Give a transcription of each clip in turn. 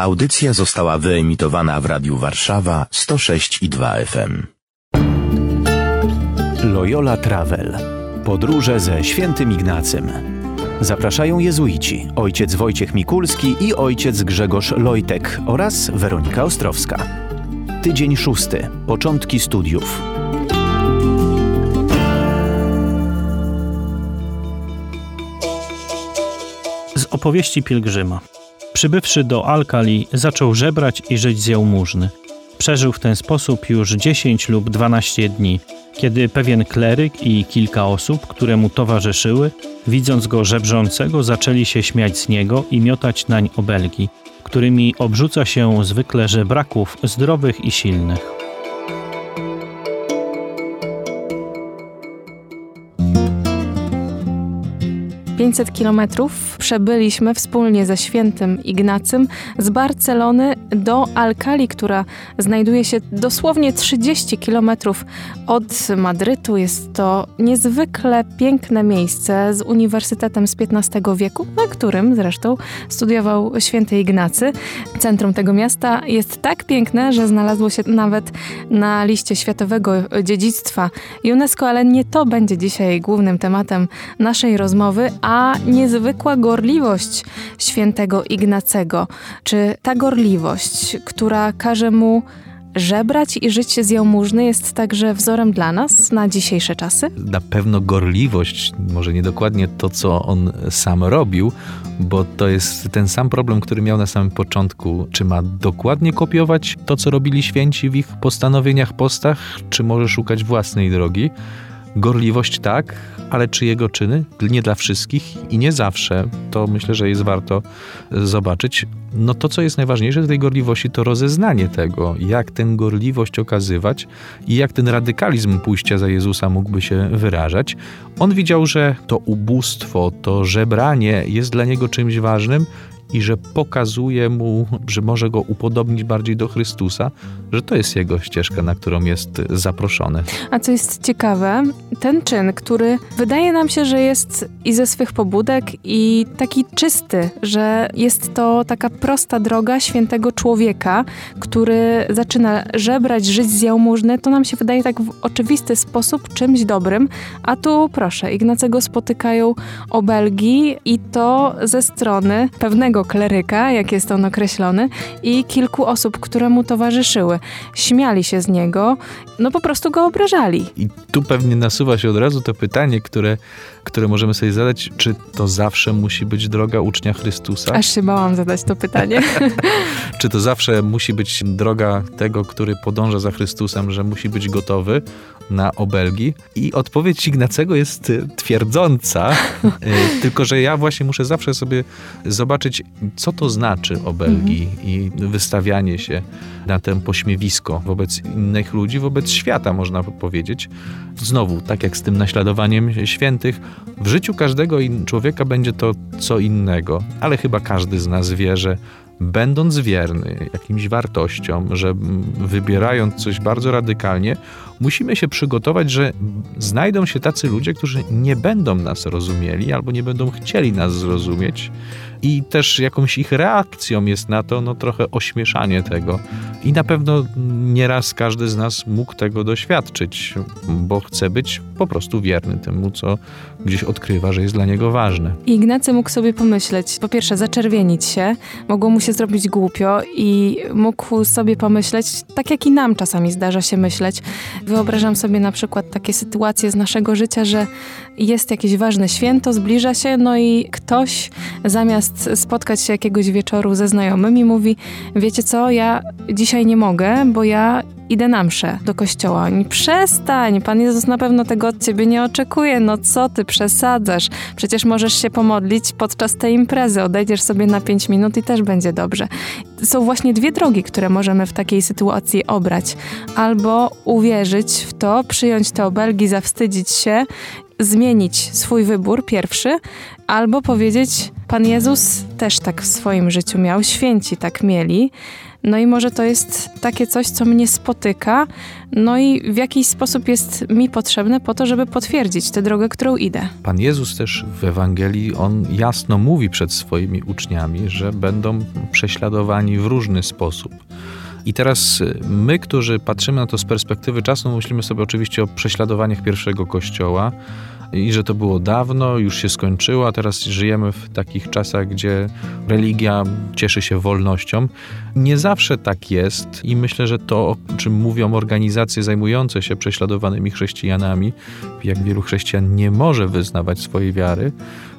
Audycja została wyemitowana w Radiu Warszawa 106 i 2 FM. Loyola Travel. Podróże ze świętym Ignacym. Zapraszają jezuici, ojciec Wojciech Mikulski i ojciec Grzegorz Lojtek oraz Weronika Ostrowska. Tydzień szósty. Początki studiów. Z opowieści pielgrzyma. Przybywszy do Alkali, zaczął żebrać i żyć z jałmużny. Przeżył w ten sposób już 10 lub 12 dni, kiedy pewien kleryk i kilka osób, które mu towarzyszyły, widząc go żebrzącego, zaczęli się śmiać z niego i miotać nań obelgi, którymi obrzuca się zwykle żebraków zdrowych i silnych. 500 kilometrów przebyliśmy wspólnie ze świętym Ignacym z Barcelony do Alcali, która znajduje się dosłownie 30 kilometrów od Madrytu. Jest to niezwykle piękne miejsce z uniwersytetem z XV wieku, na którym zresztą studiował święty Ignacy. Centrum tego miasta jest tak piękne, że znalazło się nawet na liście światowego dziedzictwa UNESCO, ale nie to będzie dzisiaj głównym tematem naszej rozmowy, a niezwykła gorliwość świętego Ignacego. Czy ta gorliwość, która każe mu żebrać i żyć z jałmużny jest także wzorem dla nas na dzisiejsze czasy? Na pewno gorliwość, może nie dokładnie to, co on sam robił, bo to jest ten sam problem, który miał na samym początku. Czy ma dokładnie kopiować to, co robili święci w ich postanowieniach, postach, czy może szukać własnej drogi? Gorliwość tak, ale czy jego czyny? Nie dla wszystkich i nie zawsze. To myślę, że jest warto zobaczyć. No to, co jest najważniejsze w tej gorliwości, to rozeznanie tego, jak tę gorliwość okazywać i jak ten radykalizm pójścia za Jezusa mógłby się wyrażać. On widział, że to ubóstwo, to żebranie jest dla niego czymś ważnym i że pokazuje mu, że może go upodobnić bardziej do Chrystusa, że to jest jego ścieżka, na którą jest zaproszony. A co jest ciekawe, ten czyn, który wydaje nam się, że jest i ze swych pobudek, i taki czysty, że jest to taka prosta droga świętego człowieka, który zaczyna żebrać, żyć z jałmużny, to nam się wydaje tak w oczywisty sposób czymś dobrym, a tu proszę, Ignacego spotykają obelgi i to ze strony pewnego kleryka, jak jest on określony, i kilku osób, które mu towarzyszyły. Śmiali się z niego, no po prostu go obrażali. I tu pewnie nasuwa się od razu to pytanie, które, które możemy sobie zadać, czy to zawsze musi być droga ucznia Chrystusa? Aż się bałam zadać to pytanie. czy to zawsze musi być droga tego, który podąża za Chrystusem, że musi być gotowy na obelgi? I odpowiedź Ignacego jest twierdząca, y, tylko że ja właśnie muszę zawsze sobie zobaczyć, co to znaczy obelgi mhm. i wystawianie się na tę pośmiewisko wobec innych ludzi, wobec świata, można powiedzieć. Znowu, tak jak z tym naśladowaniem świętych, w życiu każdego człowieka będzie to co innego, ale chyba każdy z nas wie, że będąc wierny jakimś wartościom, że wybierając coś bardzo radykalnie, musimy się przygotować, że znajdą się tacy ludzie, którzy nie będą nas rozumieli albo nie będą chcieli nas zrozumieć i też jakąś ich reakcją jest na to no, trochę ośmieszanie tego. I na pewno nieraz każdy z nas mógł tego doświadczyć, bo chce być po prostu wierny temu, co gdzieś odkrywa, że jest dla niego ważne. Ignacy mógł sobie pomyśleć, po pierwsze zaczerwienić się, mogło mu się zrobić głupio i mógł sobie pomyśleć, tak jak i nam czasami zdarza się myśleć. Wyobrażam sobie na przykład takie sytuacje z naszego życia, że jest jakieś ważne święto, zbliża się, no i ktoś zamiast spotkać się jakiegoś wieczoru ze znajomymi mówi, wiecie co, ja dzisiaj nie mogę, bo ja idę na mszę do kościoła. Oni, przestań, Pan Jezus na pewno tego od ciebie nie oczekuje. No co ty przesadzasz? Przecież możesz się pomodlić podczas tej imprezy. Odejdziesz sobie na 5 minut i też będzie dobrze. Są właśnie dwie drogi, które możemy w takiej sytuacji obrać. Albo uwierzyć w to, przyjąć te obelgi, zawstydzić się zmienić swój wybór pierwszy, albo powiedzieć: Pan Jezus też tak w swoim życiu miał, święci tak mieli. No i może to jest takie coś, co mnie spotyka, no i w jakiś sposób jest mi potrzebne po to, żeby potwierdzić tę drogę, którą idę. Pan Jezus też w Ewangelii, on jasno mówi przed swoimi uczniami, że będą prześladowani w różny sposób. I teraz y, my, którzy patrzymy na to z perspektywy czasu, myślimy sobie oczywiście o prześladowaniach pierwszego kościoła, i że to było dawno, już się skończyło, a teraz żyjemy w takich czasach, gdzie religia cieszy się wolnością. Nie zawsze tak jest i myślę, że to, o czym mówią organizacje zajmujące się prześladowanymi chrześcijanami, jak wielu chrześcijan nie może wyznawać swojej wiary,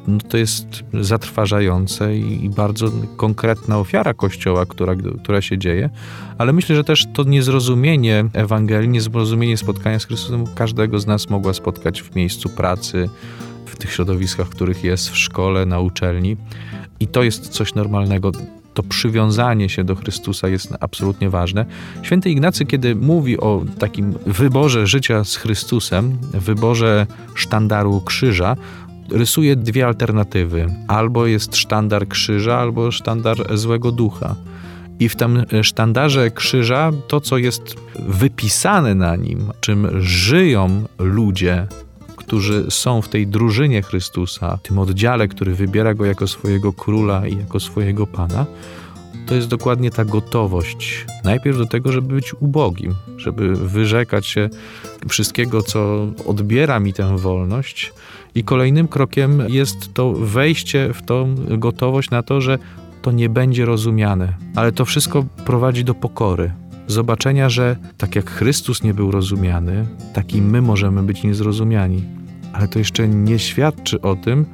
no to jest zatrważające i, bardzo konkretna ofiara Kościoła, która, która się dzieje, ale myślę, że też to niezrozumienie Ewangelii, niezrozumienie spotkania z Chrystusem każdego z nas mogła spotkać w miejscu pracy, w tych środowiskach, w których jest, w szkole, na uczelni. I to jest coś normalnego to przywiązanie się do Chrystusa jest absolutnie ważne. Święty Ignacy, kiedy mówi o takim wyborze życia z Chrystusem, wyborze sztandaru krzyża, rysuje dwie alternatywy. Albo jest sztandar krzyża, albo sztandar złego ducha. I w tym sztandarze krzyża to, co jest wypisane na nim, czym żyją ludzie, którzy są w tej drużynie Chrystusa, tym oddziale, który wybiera go jako swojego króla i jako swojego pana, to jest dokładnie ta gotowość. Najpierw do tego, żeby być ubogim, żeby wyrzekać się wszystkiego, co odbiera mi tę wolność. I kolejnym krokiem jest to wejście w tą gotowość na to, że to nie będzie rozumiane. Ale to wszystko prowadzi do pokory. Zobaczenia, że tak jak Chrystus nie był rozumiany, tak i my możemy być niezrozumiani. Ale to jeszcze nie świadczy o tym,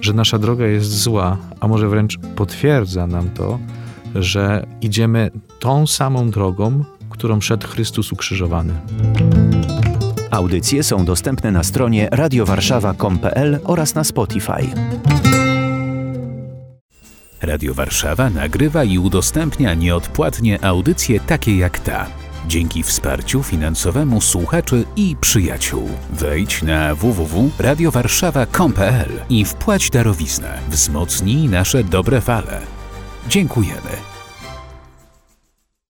że nasza droga jest zła, a może wręcz potwierdza nam to, że idziemy tą samą drogą, którą szedł Chrystus ukrzyżowany. Audycje są dostępne na stronie radiowarszawa.com.pl oraz na Spotify. Radio Warszawa nagrywa i udostępnia nieodpłatnie audycje takie jak ta. Dzięki wsparciu finansowemu słuchaczy i przyjaciół. Wejdź na www.radiowarszawa.com.pl i wpłać darowiznę. Wzmocnij nasze dobre fale. Dziękujemy.